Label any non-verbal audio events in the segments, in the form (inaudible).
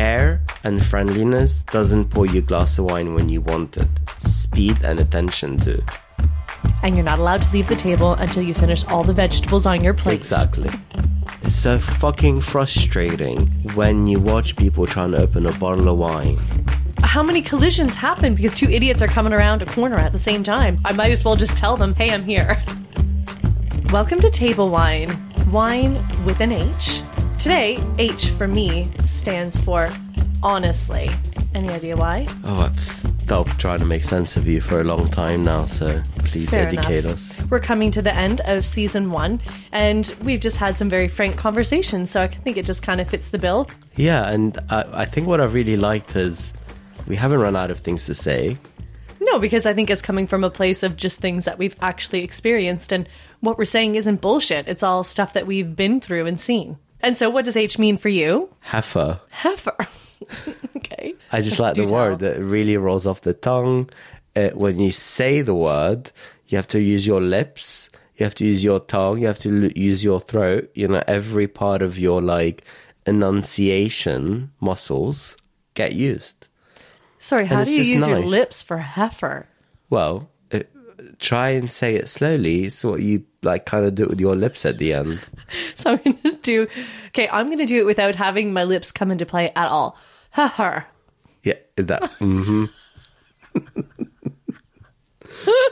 Care and friendliness doesn't pour you a glass of wine when you want it. Speed and attention do. And you're not allowed to leave the table until you finish all the vegetables on your plate. Exactly. It's so fucking frustrating when you watch people trying to open a bottle of wine. How many collisions happen because two idiots are coming around a corner at the same time? I might as well just tell them, hey, I'm here. (laughs) Welcome to Table Whine, wine with an H. Today, H for me stands for honestly. Any idea why? Oh, I've stopped trying to make sense of you for a long time now, so please Fair educate enough. us. We're coming to the end of season one, and we've just had some very frank conversations, so I think it just kind of fits the bill. Yeah, and I, I think what I've really liked is we haven't run out of things to say. No, because I think it's coming from a place of just things that we've actually experienced, and what we're saying isn't bullshit. It's all stuff that we've been through and seen. And so, what does H mean for you? Heifer. Heifer. (laughs) okay. I just like Do the word that really rolls off the tongue. Uh, when you say the word, you have to use your lips, you have to use your tongue, you have to l- use your throat. You know, every part of your like enunciation muscles get used. Sorry, how do you use your lips for heifer? Well, try and say it slowly. So what you like, kind of do it with your lips at the end. (laughs) So I'm going to do. Okay, I'm to do it without having my lips come into play at all. Heifer. Yeah, is that. mm-hmm. (laughs)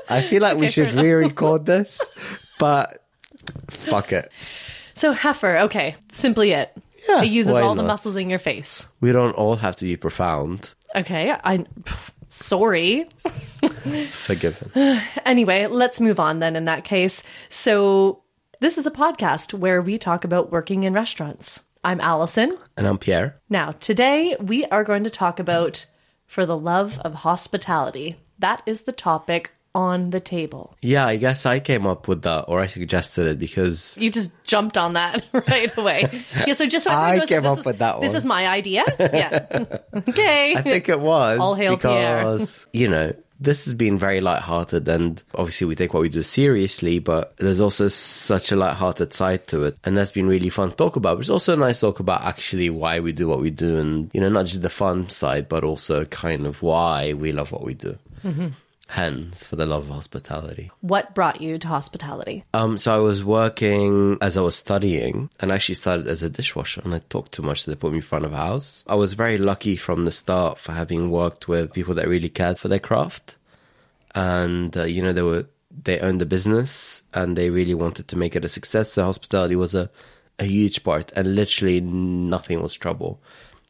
I feel like we should re-record this, but fuck it. So heifer. Okay, simply it. Yeah, it uses all the muscles in your face. We don't all have to be profound. Okay, I. pff, Sorry. (laughs) Forgiven. Anyway, let's move on then in that case. So, this is a podcast where we talk about working in restaurants. I'm Allison. And I'm Pierre. Now, today we are going to talk about For the Love of Hospitality. That is the topic on the table. Yeah, I guess I came up with that, or I suggested it because You just jumped on that (laughs) right away. Yeah, so just so I knows, came this up is- with that This is my idea. Yeah. (laughs) okay. I think it was All hail Pierre. because you know this has been very light-hearted, and obviously we take what we do seriously, but there's also such a light-hearted side to it, and that's been really fun to talk about. But it's also a nice talk about actually why we do what we do, and you know not just the fun side, but also kind of why we love what we do. Mm-hmm. Hence, for the love of hospitality. what brought you to hospitality? Um, so I was working as I was studying and I actually started as a dishwasher and I talked too much so they put me in front of a house. I was very lucky from the start for having worked with people that really cared for their craft. And, uh, you know, they were, they owned the business and they really wanted to make it a success. So hospitality was a, a huge part and literally nothing was trouble.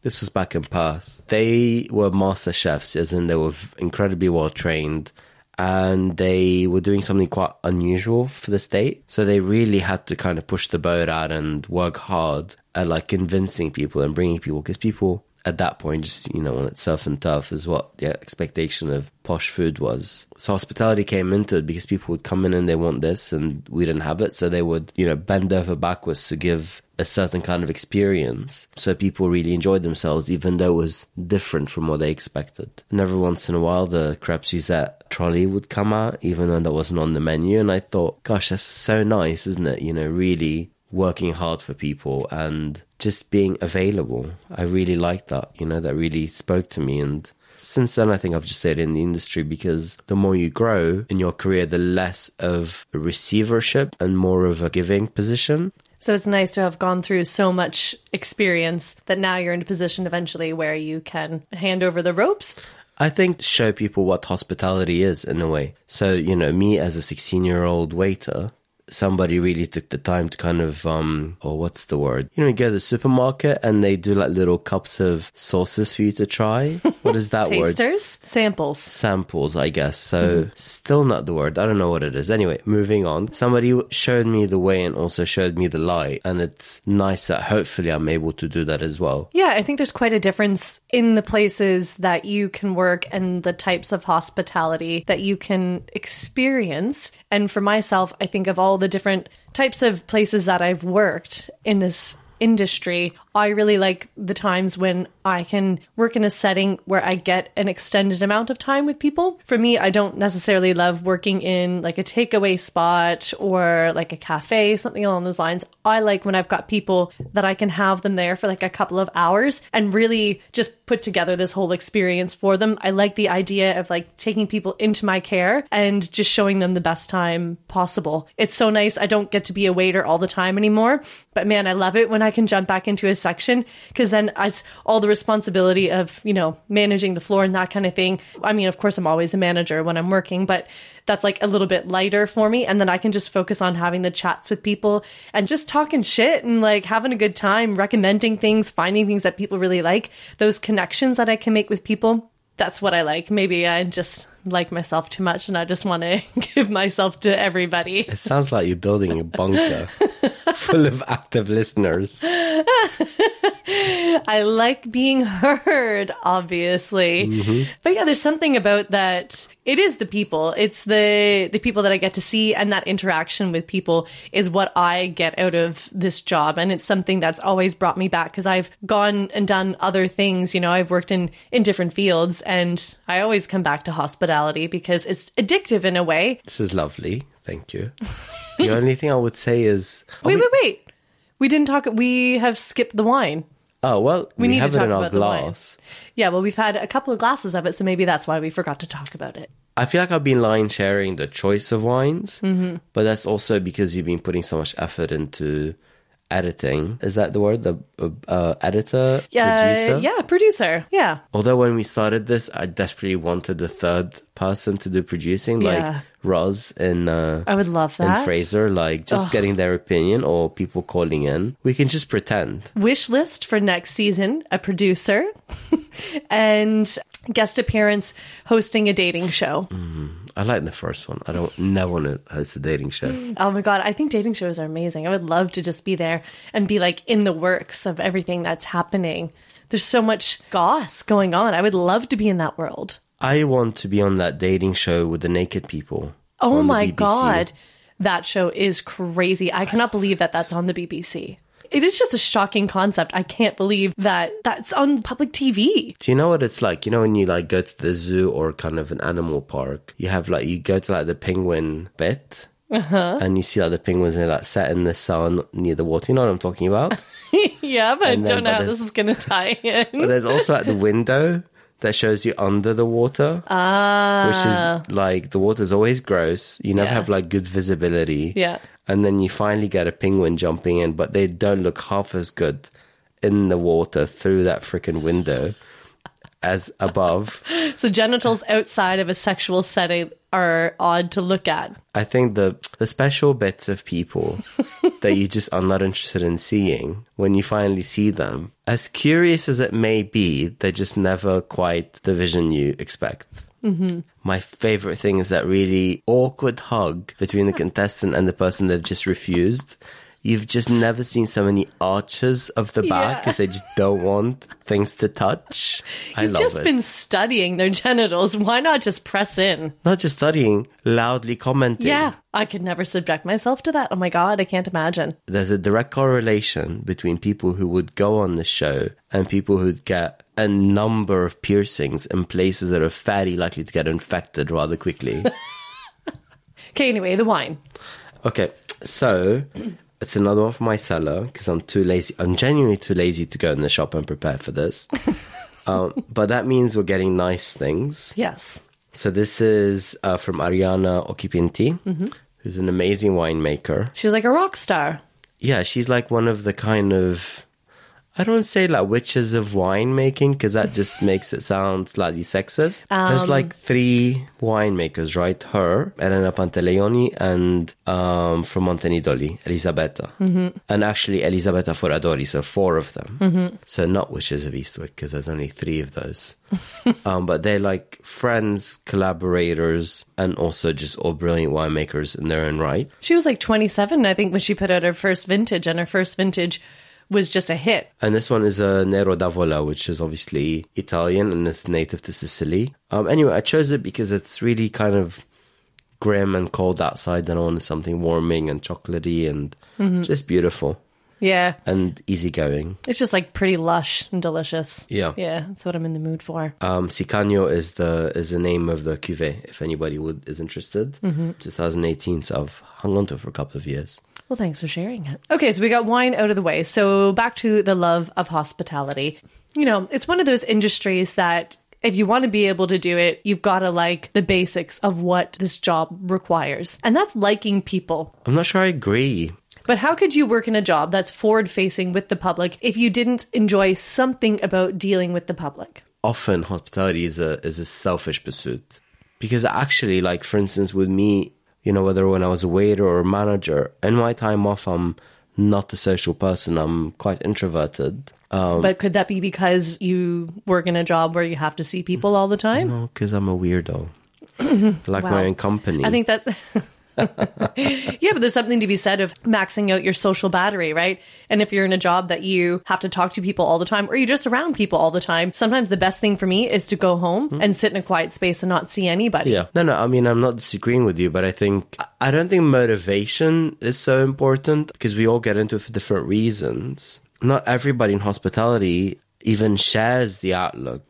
This was back in Perth. They were master chefs, as in they were incredibly well trained and they were doing something quite unusual for the state. So they really had to kind of push the boat out and work hard at like convincing people and bringing people because people at that point just, you know, wanted surf and turf is what the expectation of posh food was. So hospitality came into it because people would come in and they want this and we didn't have it. So they would, you know, bend over backwards to give a certain kind of experience. So people really enjoyed themselves, even though it was different from what they expected. And every once in a while, the crêpe Suzette trolley would come out, even though that wasn't on the menu. And I thought, gosh, that's so nice, isn't it? You know, really working hard for people and just being available. I really liked that, you know, that really spoke to me. And since then, I think I've just stayed in the industry because the more you grow in your career, the less of a receivership and more of a giving position. So it's nice to have gone through so much experience that now you're in a position eventually where you can hand over the ropes. I think show people what hospitality is in a way. So, you know, me as a 16 year old waiter, somebody really took the time to kind of, um, or what's the word? You know, you go to the supermarket and they do like little cups of sauces for you to try. What is that (laughs) word? Tasters, samples. samples, I guess. So still not the word. I don't know what it is. Anyway, moving on. Somebody showed me the way and also showed me the light. And it's nice that hopefully I'm able to do that as well. Yeah, I think there's quite a difference in the places that you can work and the types of hospitality that you can experience. And for myself, I think of all the different types of places that I've worked in this industry, I really like the times when I can work in a setting where I get an extended amount of time with people. For me, I don't necessarily love working in like a takeaway spot or like a cafe, something along those lines. I like when I've got people that I can have them there for like a couple of hours and really just put together this whole experience for them. I like the idea of like taking people into my care and just showing them the best time possible. It's so nice. I don't get to be a waiter all the time anymore, but man, I love it when I can jump back into a section because then it's all the responsibility of, you know, managing the floor and that kind of thing. I mean, of course, I'm always a manager when I'm working, but that's like a little bit lighter for me. And then I can just focus on having the chats with people and just talking shit and like having a good time, recommending things, finding things that people really like, those connections that I can make with people. That's what I like. Maybe I just like myself too much and I just want to (laughs) give myself to everybody. It sounds like you're building a bunker (laughs) full of active listeners. (laughs) I like being heard, obviously. Mm-hmm. But yeah, there's something about that. It is the people. It's the the people that I get to see and that interaction with people is what I get out of this job and it's something that's always brought me back because I've gone and done other things, you know, I've worked in in different fields and I always come back to hospitality because it's addictive in a way. This is lovely. Thank you. The (laughs) only thing I would say is Wait, wait, wait. We didn't talk we have skipped the wine. oh well, we, need to have it talk in our about the wine. Yeah, well, we've had a couple of glasses of it, so maybe that's why we forgot to talk about it. I feel like I've been line sharing the choice of wines, Mm-hmm. but that's also because you've been putting so much effort into editing. Is that the word? The uh, uh, editor, Yeah, producer. yeah, producer. Yeah, Although when we started this, I desperately wanted a third person to do producing, like Yeah. Roz and uh, I would love that. and. Fraser, like just getting their opinion or people calling in. We can just pretend. Wish list for next season: a producer (laughs) and guest appearance hosting a dating show. I like the first one. I don't never want uh, to host a dating show. Mm, oh my god, I think dating shows are amazing. I would love to just be there and be like in the works of everything that's happening. There's so much goss going on. I would love to be in that world. I want to be on that dating show with the naked people. Oh my god. That show is crazy. I cannot believe that that's on the BBC. It is just a shocking concept. I can't believe that that's on public TV. Do you know what it's like? You know when you like go to the zoo or kind of an animal park, you have like you go to like the penguin bit, Uh-huh. and you see like the penguins and they're like sat in the sun near the water. You know what I'm talking about? (laughs) yeah, but I And then- don't know how this is going to tie (laughs) in. but there's also like the window that shows you under the water, Ah, which is like the water's always gross. You never Yeah. have like good visibility. Yeah. And then you finally get a penguin jumping in, but they don't look half as good in the water through that freaking window as above. so genitals outside of a sexual setting are odd to look at. I think the the special bits of people (laughs) that you just are not interested in seeing when you finally see them, as curious as it may be, they're just never quite the vision you expect. Mm-hmm. My favorite thing is that really awkward hug between the contestant and the person they've just refused. You've just never seen so many arches of the back Yeah. because they just don't want things to touch. (laughs) I You've just it. been studying their genitals. Why not just press in? Not just studying, loudly commenting. Yeah, I could never subject myself to that. Oh my god, I can't imagine. there's a direct correlation between people who would go on the show and people who'd get a number of piercings in places that are fairly likely to get infected rather quickly. (laughs) Okay, anyway, the wine. okay, so it's another one for my cellar because I'm too lazy. I'm genuinely too lazy to go in the shop and prepare for this. (laughs) um, but that means we're getting nice things. Yes. So this is uh, from Arianna Occhipinti, who's an amazing winemaker. She's like a rock star. yeah, she's like one of the kind of I don't say like witches of winemaking because that just makes it sound slightly sexist. There's like three winemakers, right? Her, Elena Pantaleoni, and um, from Montenidoli, Elisabetta. Mm-hmm. And actually Elisabetta Foradori, so four of them. Mm-hmm. So not witches of Eastwick because there's only three of those. (laughs) um, but they're like friends, collaborators, and also just all brilliant winemakers in their own right. She was like 27, I think, when she put out her first vintage, and her first vintage was just a hit. And this one is a Nero d'Avola, which is obviously Italian and it's native to Sicily. Um, anyway, I chose it because it's really kind of grim and cold outside, and I wanted something warming and chocolatey and just beautiful. Yeah. and easygoing. It's just like pretty lush and delicious. Yeah. Yeah, that's what I'm in the mood for. Um, Siccagno is the is the name of the cuvee. If anybody would is interested, 2018. So I've hung on to it for a couple of years. Well, thanks for sharing it. Okay, so we got wine out of the way. So back to the love of hospitality. You know, it's one of those industries that if you want to be able to do it, you've got to like the basics of what this job requires. And that's liking people. I'm not sure I agree. But how could you work in a job that's forward facing with the public if you didn't enjoy something about dealing with the public? Often hospitality is a is a selfish pursuit because actually, like for instance, with me, you know, whether when I was a waiter or a manager, in my time off, I'm not a social person. I'm quite introverted. Um, but could that be because you work in a job where you have to see people all the time? no, because I'm a weirdo. (clears throat) Like Wow. my own company. I think that's. (laughs) yeah, but there's something to be said of maxing out your social battery, right? And if you're in a job that you have to talk to people all the time or you're just around people all the time, sometimes the best thing for me is to go home hmm. and sit in a quiet space and not see anybody. Yeah. No, no. I mean, I'm not disagreeing with you, but I think I don't think motivation is so important because we all get into it for different reasons. Not everybody in hospitality even shares the outlook.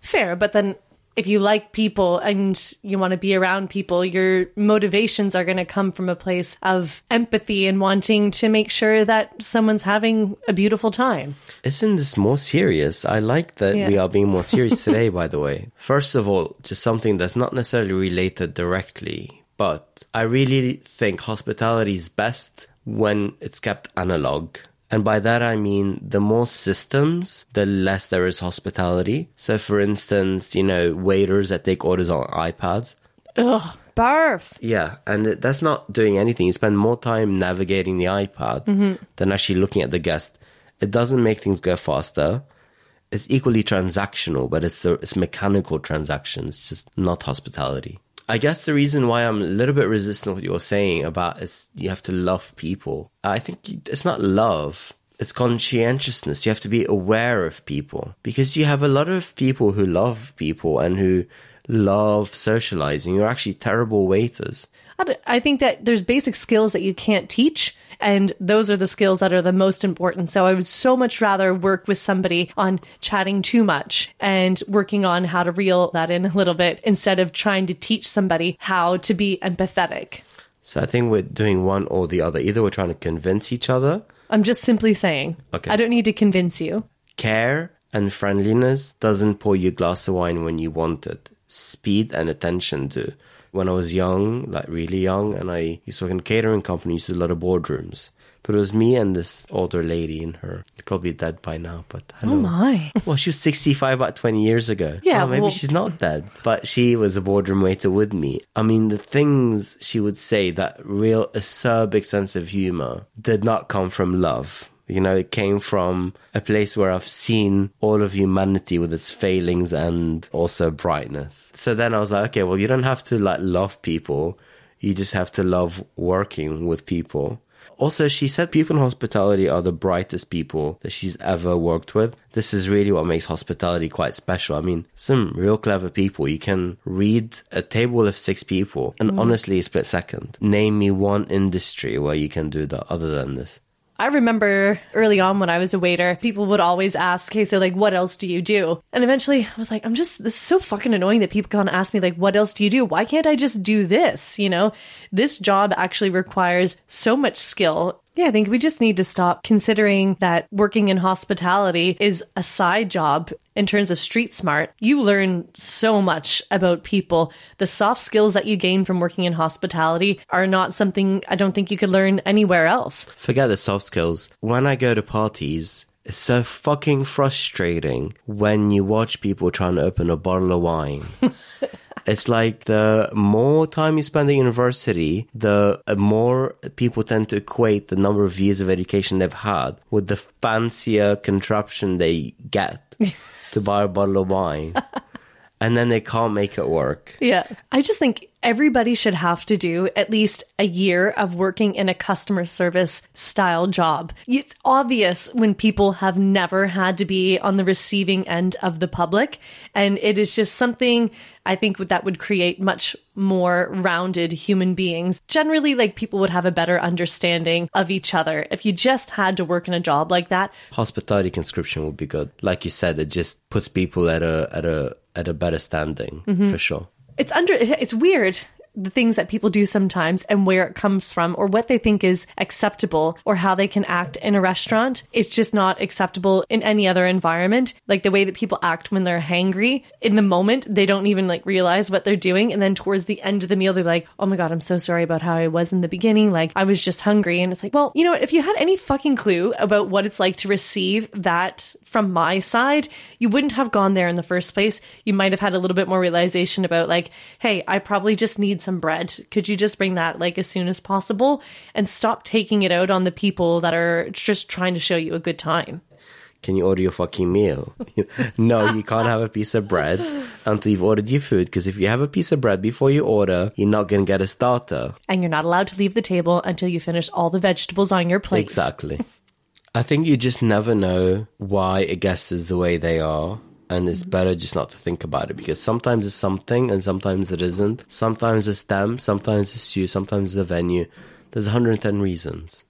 Fair, but then if you like people and you want to be around people, your motivations are going to come from a place of empathy and wanting to make sure that someone's having a beautiful time. Isn't this more serious? I like that Yeah. we are being more serious (laughs) today, by the way. First of all, just something that's not necessarily related directly, but I really think hospitality is best when it's kept analog. And by that I mean the more systems, the less there is hospitality. So for instance, you know, waiters that take orders on iPads. Ugh, barf. Yeah, and that's not doing anything. You spend more time navigating the iPad mm-hmm. than actually looking at the guest. It doesn't make things go faster. It's equally transactional, but it's it's mechanical transactions. It's just not hospitality. I guess the reason why I'm a little bit resistant to what you're saying about is you have to love people. I think it's not love. It's conscientiousness. You have to be aware of people because you have a lot of people who love people and who love socializing. You're actually terrible waiters. I think that there's basic skills that you can't teach, and those are the skills that are the most important. So I would so much rather work with somebody on chatting too much and working on how to reel that in a little bit instead of trying to teach somebody how to be empathetic. So I think we're doing one or the other. Either we're trying to convince each other, I'm just simply saying. Okay. I don't need to convince you. care and friendliness doesn't pour you a glass of wine when you want it. Speed and attention do. When I was young, like really young, and I used to work in a catering company, used to do a lot of boardrooms. But it was me and this older lady in her. Probably dead by now, but hello. Oh my. Well, she was 65 about 20 years ago. Yeah, Oh, maybe well- she's not dead. But she was a boardroom waiter with me. I mean, the things she would say, that real acerbic sense of humor, did not come from love. You know, it came from a place where I've seen all of humanity with its failings and also brightness. So then I was like, okay, well, you don't have to like love people. You just have to love working with people. Also, she said people in hospitality are the brightest people that she's ever worked with. This is really what makes hospitality quite special. I mean, some real clever people. You can read a table of six people and mm. honestly, a split second. Name me one industry where you can do that other than this. I remember early on when I was a waiter, people would always ask, "Hey, so like, what else do you do?" And eventually, I was like, "I'm just this is so fucking annoying that people can't ask me like, what else do you do? Why can't I just do this? You know, this job actually requires so much skill." Yeah, I think we just need to stop considering that working in hospitality is a side job in terms of street smart. You learn so much about people. The soft skills that you gain from working in hospitality are not something I don't think you could learn anywhere else. Forget the soft skills. When I go to parties, it's so fucking frustrating when you watch people trying to open a bottle of wine. (laughs) It's like the more time you spend at university, the more people tend to equate the number of years of education they've had with the fancier contraption they get (laughs) to buy a bottle of wine. and then they can't make it work. Yeah. I just think everybody should have to do at least a year of working in a customer service style job. It's obvious when people have never had to be on the receiving end of the public. And it is just something I think that would create much more rounded human beings. Generally, like people would have a better understanding of each other if you just had to work in a job like that. Hospitality conscription would be good. Like you said, it just puts people at a at a at a better standing mm-hmm. for sure. It's under it's weird the things that people do sometimes and where it comes from or what they think is acceptable or how they can act in a restaurant. It's just not acceptable in any other environment. Like the way that people act when they're hangry in the moment, they don't even like realize what they're doing. And then towards the end of the meal, they're like, Oh my God, I'm so sorry about how I was in the beginning. Like I was just hungry. And it's like, well, you know what? If you had any fucking clue about what it's like to receive that from my side, you wouldn't have gone there in the first place. You might have had a little bit more realization about like, Hey, I probably just need some bread. Could you just bring that like as soon as possible and stop taking it out on the people that are just trying to show you a good time? Can you order your fucking meal? (laughs) no, you can't have a piece of bread until you've ordered your food. Because if you have a piece of bread before you order, you're not going to get a starter. And you're not allowed to leave the table until you finish all the vegetables on your plate. Exactly. I think you just never know why a guest is the way they are. And it's better just not to think about it because sometimes it's something and sometimes it isn't. Sometimes it's them, sometimes it's you, sometimes it's the venue. There's 110 reasons.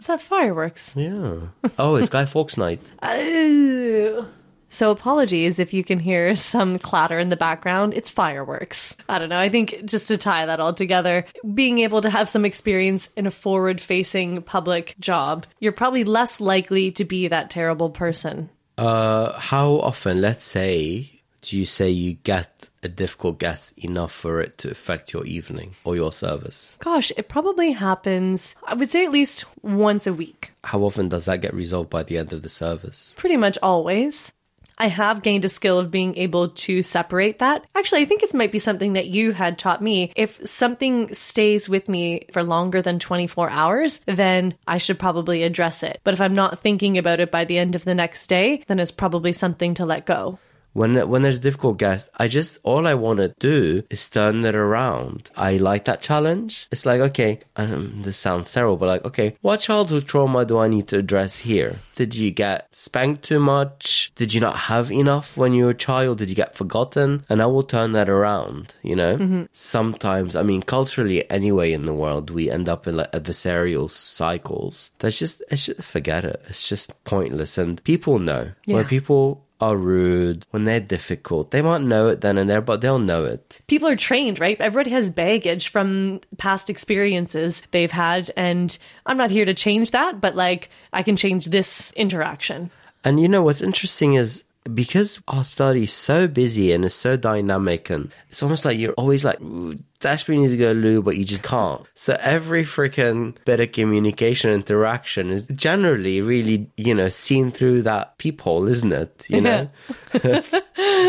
Is that fireworks? Yeah. Oh, it's Guy Fawkes night. (laughs) Oh. So apologies if you can hear some clatter in the background. It's fireworks. I don't know. I think just to tie that all together, being able to have some experience in a forward facing public job, you're probably less likely to be that terrible person. Uh, how often, let's say, do you say you get a difficult guest enough for it to affect your evening or your service? Gosh, it probably happens, I would say at least once a week. How often does that get resolved by the end of the service? Pretty much always. I have gained a skill of being able to separate that. Actually, I think it might be something that you had taught me. If something stays with me for longer than 24 hours, then I should probably address it. But if I'm not thinking about it by the end of the next day, then it's probably something to let go. When when there's difficult guests, I just all I want to do is turn it around. I like that challenge. It's like okay, um, this sounds terrible, but like okay, what childhood trauma do I need to address here? Did you get spanked too much? Did you not have enough when you were a child? Did you get forgotten? And I will turn that around. You know, sometimes I mean culturally anyway in the world we end up in like adversarial cycles. That's just it's just forget it. It's just pointless, and people know Yeah. when people are rude, when they're difficult. They might know it then and there, but they'll know it. people are trained, right? Everybody has baggage from past experiences they've had. And I'm not here to change that, but like I can change this interaction. And you know what's interesting is because hospitality is so busy and is so dynamic, and it's almost like you're always like "Ooh, desperately need to go loo, but you just can't. So every freaking bit of communication interaction is generally really, you know, seen through that peephole, isn't it? You know. (laughs)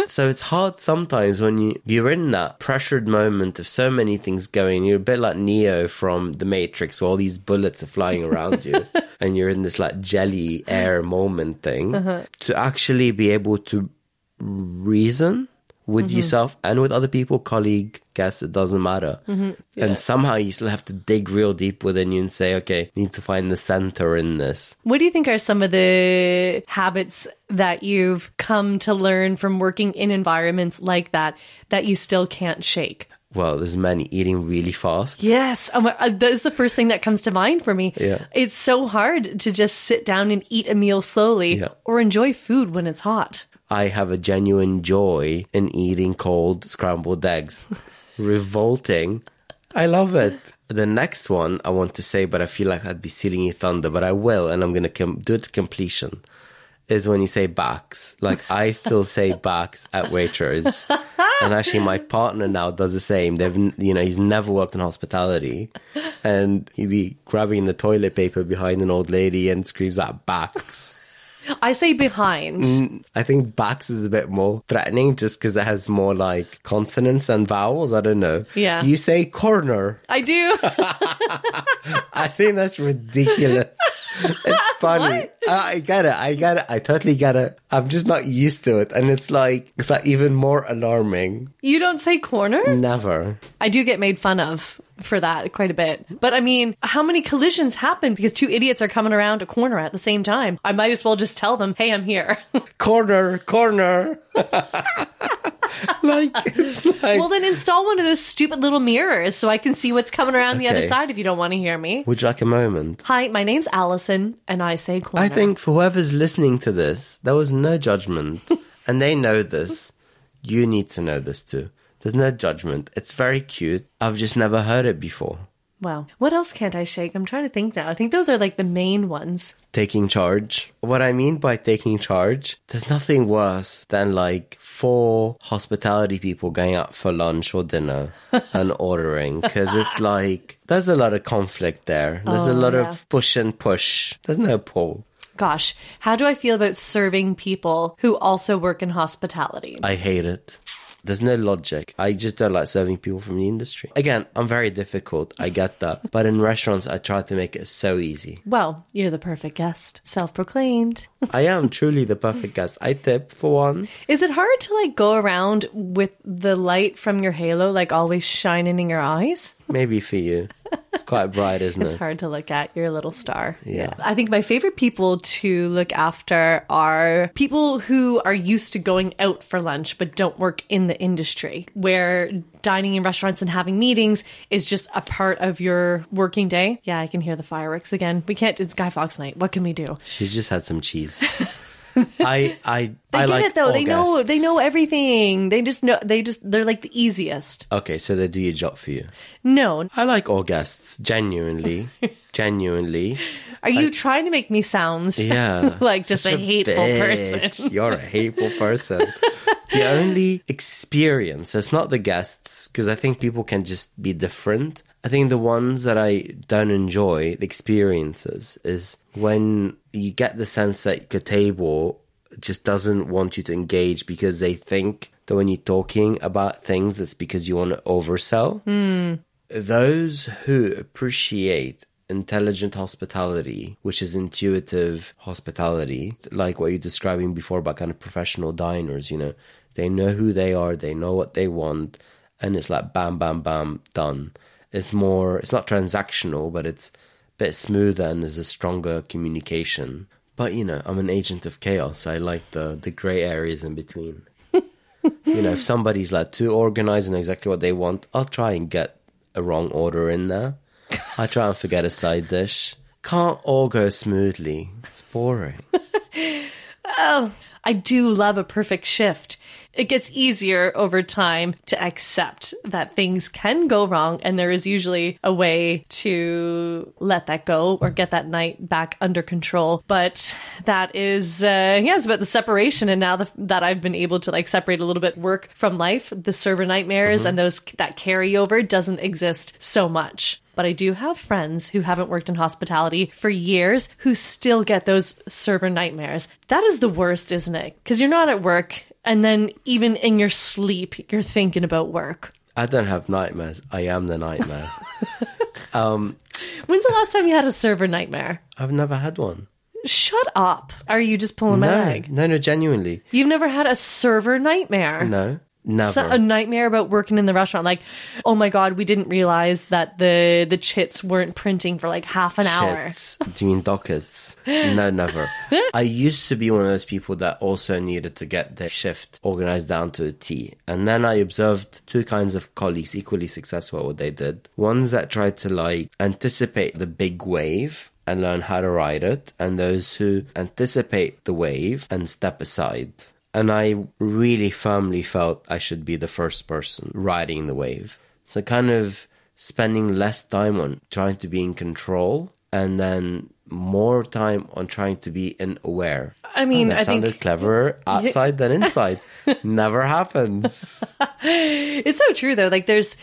So it's hard sometimes when you, you're in that pressured moment of so many things going. You're a bit like Neo from The Matrix, where all these bullets are flying around you, (laughs) and you're in this like jelly air moment thing. Uh-huh. To actually be able to reason with yourself and with other people, colleague, guests, it doesn't matter. And somehow you still have to dig real deep within you and say, okay, need to find the center in this. What do you think are some of the habits that you've come to learn from working in environments like that that you still can't shake? Well, there's many eating really fast. Yes, um, uh, that is the first thing that comes to mind for me. Yeah. It's so hard to just sit down and eat a meal slowly Yeah. or enjoy food when it's hot. I have a genuine joy in eating cold scrambled eggs. (laughs) Revolting. I love it. The next one I want to say, but I feel like I'd be stealing your thunder, but I will, and I'm going to com- do it to completion. Is when you say backs. Like I still say backs at waitress, (laughs) and actually my partner now does the same. They've, you know, he's never worked in hospitality, and he'd be grabbing the toilet paper behind an old lady and screams out backs. I say behind. Mm, I think backs is a bit more threatening just because it has more like consonants and vowels. I don't know. Yeah. You say corner. I do. (laughs) I think that's ridiculous. it's (laughs) funny. I, I get it. I get it. I totally get it. I'm just not used to it. And it's like, it's like even more alarming. You don't say corner? Never. I do get made fun of for that quite a bit. But I mean, how many collisions happen because two idiots are coming around a corner at the same time? I might as well just tell them, hey, I'm here. (laughs) Corner, corner. (laughs) (laughs) like, it's like. well, then install one of those stupid little mirrors so I can see what's coming around the other Okay. side if you don't want to hear me. would you like a moment? Hi, my name's Allison, and I say corner. I think for whoever's listening to this, there was no judgment. (laughs) and they know this. You need to know this too. There's no judgment. It's very cute. I've just never heard it before. Well, what else can't I shake? I'm trying to think now. I think those are like the main ones. Taking charge. What I mean by taking charge, there's nothing worse than like four hospitality people going out for lunch or dinner (laughs) and ordering because it's like there's a lot of conflict there. There's a Oh, lot yeah. of push and push. There's no pull. Gosh, how do I feel about serving people who also work in hospitality? I hate it. There's no logic. I just don't like serving people from the industry. Again, I'm very difficult. I get that. (laughs) But in restaurants, I try to make it so easy. well, you're the perfect guest, self proclaimed. (laughs) I am truly the perfect guest. I tip for one. Is it hard to like go around with the light from your halo like always shining in your eyes? Maybe for you. It's quite bright, isn't It's it? It's hard to look at. You're little star. Yeah. I think my favorite people to look after are people who are used to going out for lunch but don't work in the industry, where dining in restaurants and having meetings is just a part of your working day. Yeah, I can hear the fireworks again. We can't, it's Guy Fawkes night. What can we do? She's just had some cheese. (laughs) (laughs) I I They I get like it though. They know, guests. they know everything. They just know, they just, they're like the easiest. Okay, so they do your job for you. No. I like all guests, genuinely, (laughs) genuinely. Are you trying to make me sound (laughs) Yeah, like just a hateful bitch. person? You're a hateful person. the only experience, it's not the guests, because I think people can just be different. I think the ones that I don't enjoy, the experiences, is when you get the sense that the table just doesn't want you to engage because they think that when you're talking about things, it's because you want to oversell. Hmm. Those who appreciate intelligent hospitality, which is intuitive hospitality, like what you're describing before about kind of professional diners, you know, they know who they are, they know what they want, and it's like bam, bam, bam, done. It's more, it's not transactional, but it's a bit smoother and there's a stronger communication. But, you know, I'm an agent of chaos. I like the, the gray areas in between. (laughs) you know, if somebody's like too organized and exactly what they want, I'll try and get a wrong order in there. I try and forget a side dish. Can't all go smoothly. It's boring. (laughs) Oh I do love a perfect shift. It gets easier over time to accept that things can go wrong, and there is usually a way to let that go or get that night back under control. But that is, uh, yeah, it's about the separation. And now the, that I've been able to like separate a little bit work from life, the server nightmares and those that carryover doesn't exist so much. But I do have friends who haven't worked in hospitality for years who still get those server nightmares. That is the worst, isn't it? Because you're not at work, and then even in your sleep, you're thinking about work. I don't have nightmares. I am the nightmare. (laughs) um, When's the last time you had a server nightmare? I've never had one. Shut up. Are you just pulling my leg? no, no, genuinely. You've never had a server nightmare? No, never. So- a nightmare about working in the restaurant like oh my god we didn't realize that the the chits weren't printing for like half an hour Shits. Do you mean dockets? No, never. (laughs) I used to be one of those people that also needed to get their shift organized down to a T. And then I observed two kinds of colleagues equally successful at what they did. Ones that tried to like anticipate the big wave and learn how to ride it, and those who anticipate the wave and step aside. And I really firmly felt I should be the first person riding the wave. So kind of spending less time on trying to be in control and then more time on trying to be in aware. I mean, that I think- sounded cleverer (laughs) outside than inside. Never happens. (laughs) It's so true though. Like there's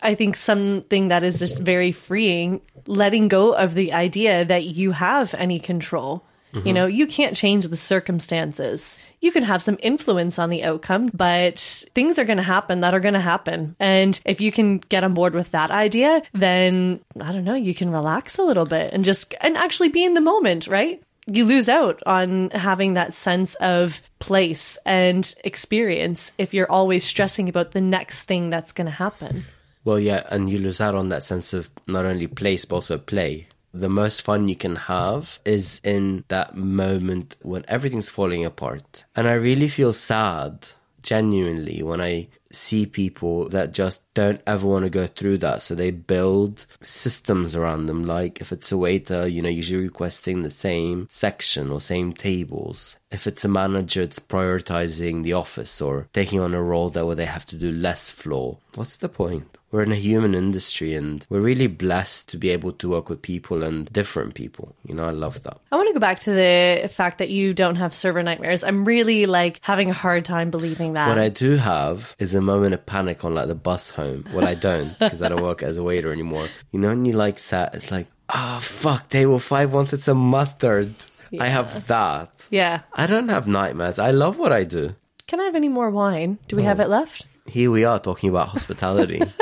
I think something that is just very freeing, letting go of the idea that you have any control. You know, you can't change the circumstances. You can have some influence on the outcome, but things are going to happen that are going to happen. And if you can get on board with that idea, then I don't know, you can relax a little bit and just and actually be in the moment, right? You lose out on having that sense of place and experience if you're always stressing about the next thing that's going to happen. Well, yeah, and you lose out on that sense of not only place but also play. The most fun you can have is in that moment when everything's falling apart. And I really feel sad, genuinely, when I see people that just don't ever want to go through that. So they build systems around them. Like if it's a waiter, you know, usually requesting the same section or same tables. If it's a manager, it's prioritizing the office or taking on a role that where they have to do less floor. What's the point? We're in a human industry and we're really blessed to be able to work with people and different people. You know, I love that. I want to go back to the fact that you don't have server nightmares. I'm really like having a hard time believing that. What I do have is a moment of panic on like the bus home. Well, I don't because I don't work as a waiter anymore. You know, when you like sat, it's like, oh fuck, table five wanted some mustard. I have that. yeah. I don't have nightmares. I love what I do. Can I have any more wine? Do we have oh. it left? Here we are talking about hospitality. (laughs)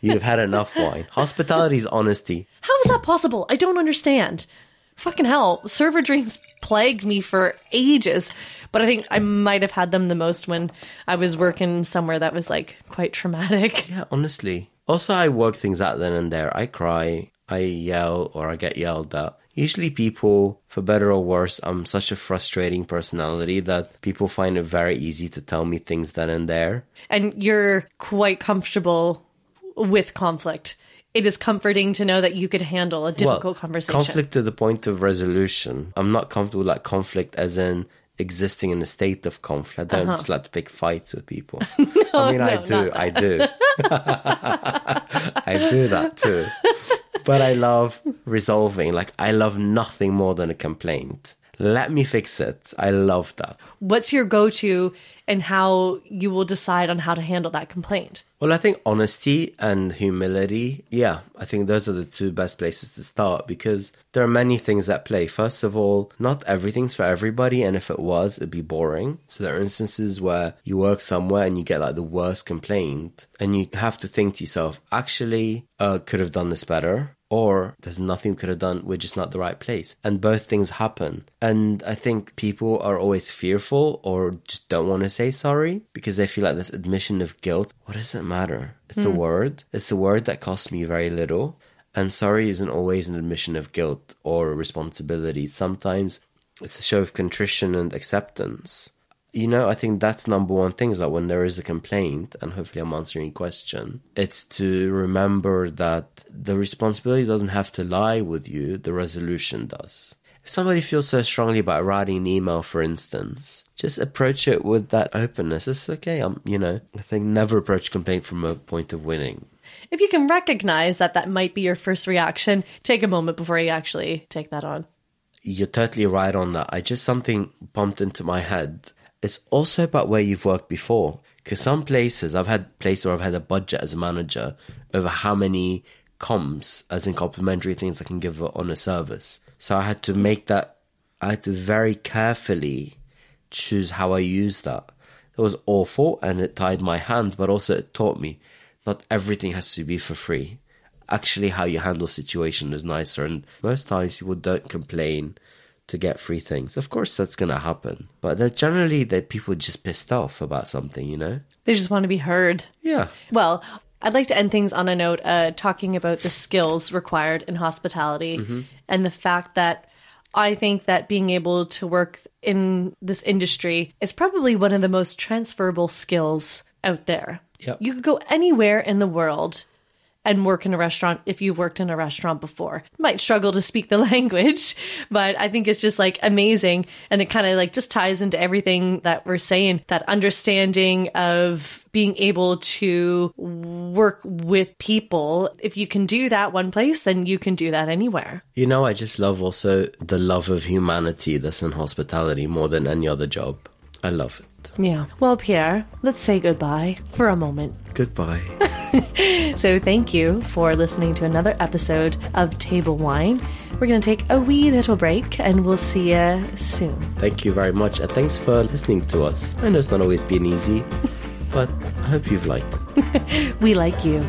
You've had enough wine. (laughs) Hospitality is honesty. How is that possible? I don't understand. Fucking hell. Server drinks plagued me for ages. But I think I might have had them the most when I was working somewhere that was like quite traumatic. (laughs) Yeah, honestly. Also, I work things out then and there. I cry, I yell, or I get yelled at. Usually, people, for better or worse, I'm such a frustrating personality that people find it very easy to tell me things then and there. And you're quite comfortable with conflict. It is comforting to know that you could handle a difficult conversation. Conflict to the point of resolution. I'm not comfortable with like conflict as in existing in a state of conflict. I don't just like to pick fights with people. (laughs) I mean, I Uh-huh. do, I do. (laughs) I do that too. But I love resolving. Like, I love nothing more than a complaint. Let me fix it. I love that. What's your go to and how you will decide on how to handle that complaint? Well, I think honesty and humility, yeah, I think those are the two best places to start because there are many things at play. First of all, not everything's for everybody, and if it was, it'd be boring. So there are instances where you work somewhere and you get like the worst complaint, and you have to think to yourself, actually, uh, could have done this better. Or there's nothing we could have done, we're just not the right place. And both things happen. And I think people are always fearful or just don't want to say sorry because they feel like this admission of guilt. What does it matter? It's a hmm. word. It's a word that costs me very little. And sorry isn't always an admission of guilt or responsibility. Sometimes it's a show of contrition and acceptance. You know, I think that's number one thing is that when there is a complaint, and hopefully I'm answering a question, it's to remember that the responsibility doesn't have to lie with you, the resolution does. If somebody feels so strongly about writing an email, for instance, just approach it with that openness. It's okay. I'm, you know, I think never approach complaint from a point of winning. If you can recognize that that might be your first reaction, take a moment before you actually take that on. You're totally right on that. I just something bumped into my head. It's also about where you've worked before. Because some places, I've had places where I've had a budget as a manager over how many comms, as in complimentary things I can give on a service. So I had to make that, I had to very carefully choose how I use that. It was awful and it tied my hands, but also it taught me not everything has to be for free. Actually, how you handle situation is nicer, and most times people don't complain to get free things. Of course, that's gonna happen, but they're generally that people just pissed off about something, you know? They just want to be heard. Yeah. Well, I'd like to end things on a note uh, talking about the skills required in hospitality and the fact that I think that being able to work in this industry is probably one of the most transferable skills out there. Yep. You could go anywhere in the world and work in a restaurant if you've worked in a restaurant before. Might struggle to speak the (laughs) language, but I think it's just like amazing and it kind of like just ties into everything that we're saying that understanding of being able to work with people. If you can do that one place, then you can do that anywhere. You know, I just love also the love of humanity that's in hospitality more than any other job. I love it. Yeah. Well, Pierre, let's say goodbye for a moment. Goodbye. (laughs) (laughs) So thank you for listening to another episode of Table Whine. We're going to take a wee little break and we'll see you soon. Thank you very much, and thanks for listening to us. I know it's not always been easy, (laughs) but I hope you've liked it. We like you.